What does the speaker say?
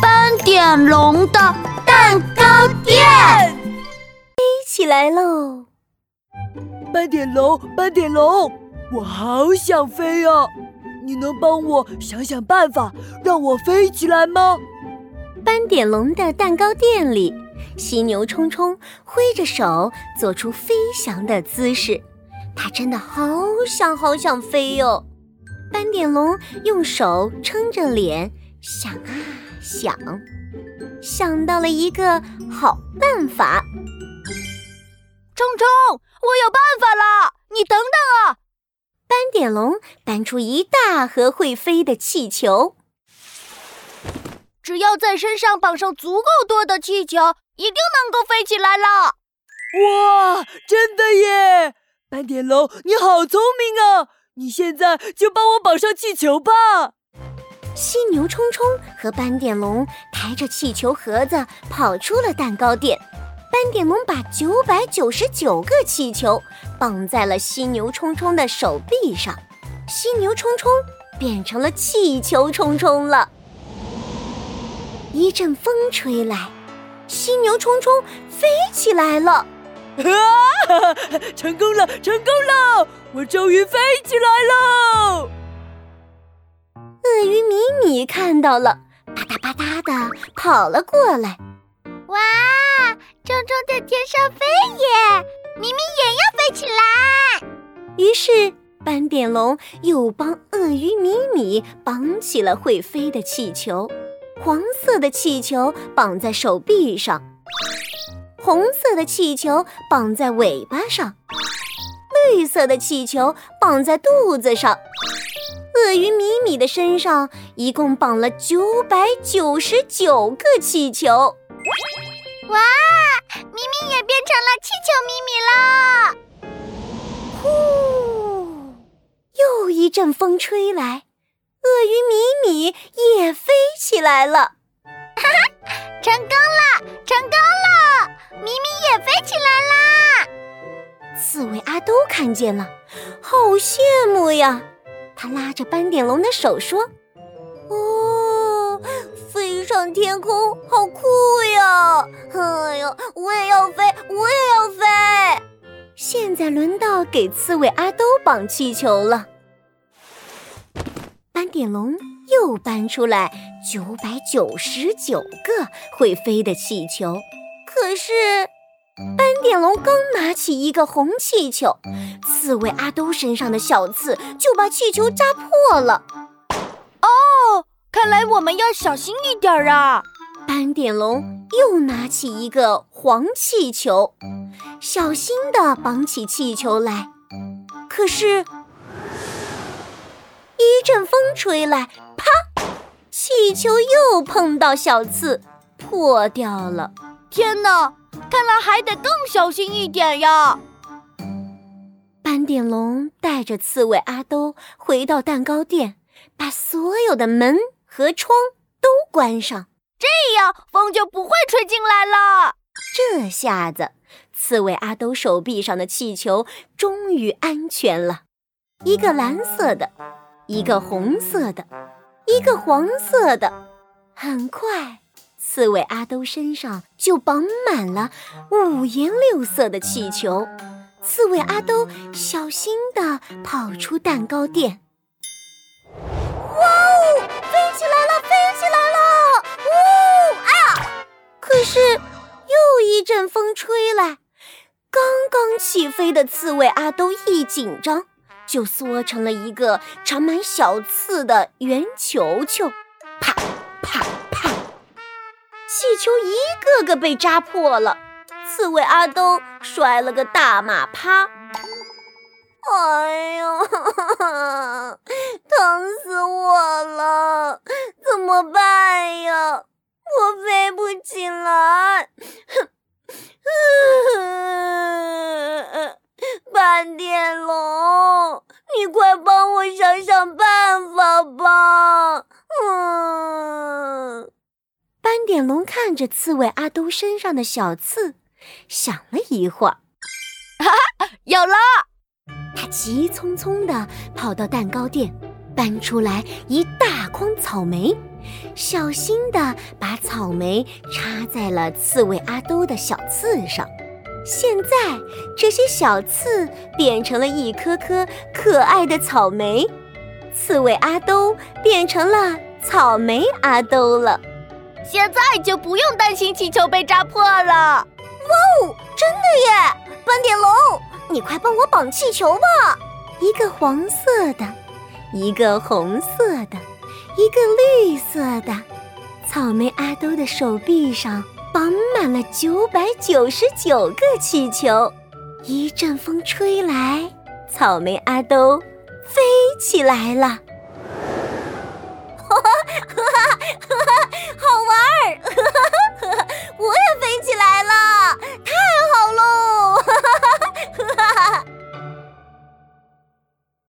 斑点龙的蛋糕店飞起来喽！斑点龙，斑点龙，我好想飞啊！你能帮我想想办法，让我飞起来吗？斑点龙的蛋糕店里，犀牛冲冲挥着手，做出飞翔的姿势。它真的好想好想飞哟！斑点龙用手撑着脸，想啊想，想到了一个好办法。冲冲，我有办法了！你等等啊！斑点龙搬出一大盒会飞的气球，只要在身上绑上足够多的气球，一定能够飞起来了！哇，真的耶！斑点龙，你好聪明啊！你现在就帮我绑上气球吧。犀牛冲冲和斑点龙抬着气球盒子跑出了蛋糕店。斑点龙把九百九十九个气球绑在了犀牛冲冲的手臂上，犀牛冲冲变成了气球冲冲了。一阵风吹来，犀牛冲冲飞起来了。啊！成功了，成功了！我终于飞起来了。鳄鱼米米看到了，啪嗒啪嗒的跑了过来。哇！冲冲在天上飞耶，咪咪也要飞起来。于是斑点龙又帮鳄鱼米米绑起了会飞的气球，黄色的气球绑在手臂上。红色的气球绑在尾巴上，绿色的气球绑在肚子上。鳄鱼米米的身上一共绑了九百九十九个气球。哇，米米也变成了气球米米了！呼，又一阵风吹来，鳄鱼米米也飞起来了。哈哈，成功了，成功了！米米也飞起来啦！刺猬阿兜看见了，好羡慕呀！他拉着斑点龙的手说：“哦，飞上天空好酷呀！哎呀，我也要飞，我也要飞！”现在轮到给刺猬阿兜绑气球了。斑点龙又搬出来九百九十九个会飞的气球。可是，斑点龙刚拿起一个红气球，刺猬阿兜身上的小刺就把气球扎破了。哦，看来我们要小心一点啊！斑点龙又拿起一个黄气球，小心地绑起气球来。可是，一阵风吹来，啪！气球又碰到小刺，破掉了。天哪，看来还得更小心一点呀！斑点龙带着刺猬阿兜回到蛋糕店，把所有的门和窗都关上，这样风就不会吹进来了。这下子，刺猬阿兜手臂上的气球终于安全了。一个蓝色的，一个红色的，一个黄色的，很快。刺猬阿兜身上就绑满了五颜六色的气球，刺猬阿兜小心地跑出蛋糕店。哇哦，飞起来了，飞起来了！呜啊！可是又一阵风吹来，刚刚起飞的刺猬阿兜一紧张，就缩成了一个长满小刺的圆球球。气球一个个被扎破了，刺猬阿东摔了个大马趴。哎呀，疼死我了！怎么办呀？我飞不起来。斑点龙，你快帮我想想办法吧。龙看着刺猬阿兜身上的小刺，想了一会儿，有了！他急匆匆地跑到蛋糕店，搬出来一大筐草莓，小心地把草莓插在了刺猬阿兜的小刺上。现在，这些小刺变成了一颗颗可爱的草莓，刺猬阿兜变成了草莓阿兜了。现在就不用担心气球被扎破了。哇哦，真的耶！斑点龙，你快帮我绑气球吧！一个黄色的，一个红色的，一个绿色的，草莓阿兜的手臂上绑满了九百九十九个气球。一阵风吹来，草莓阿兜飞起来了。哈哈哈哈哈！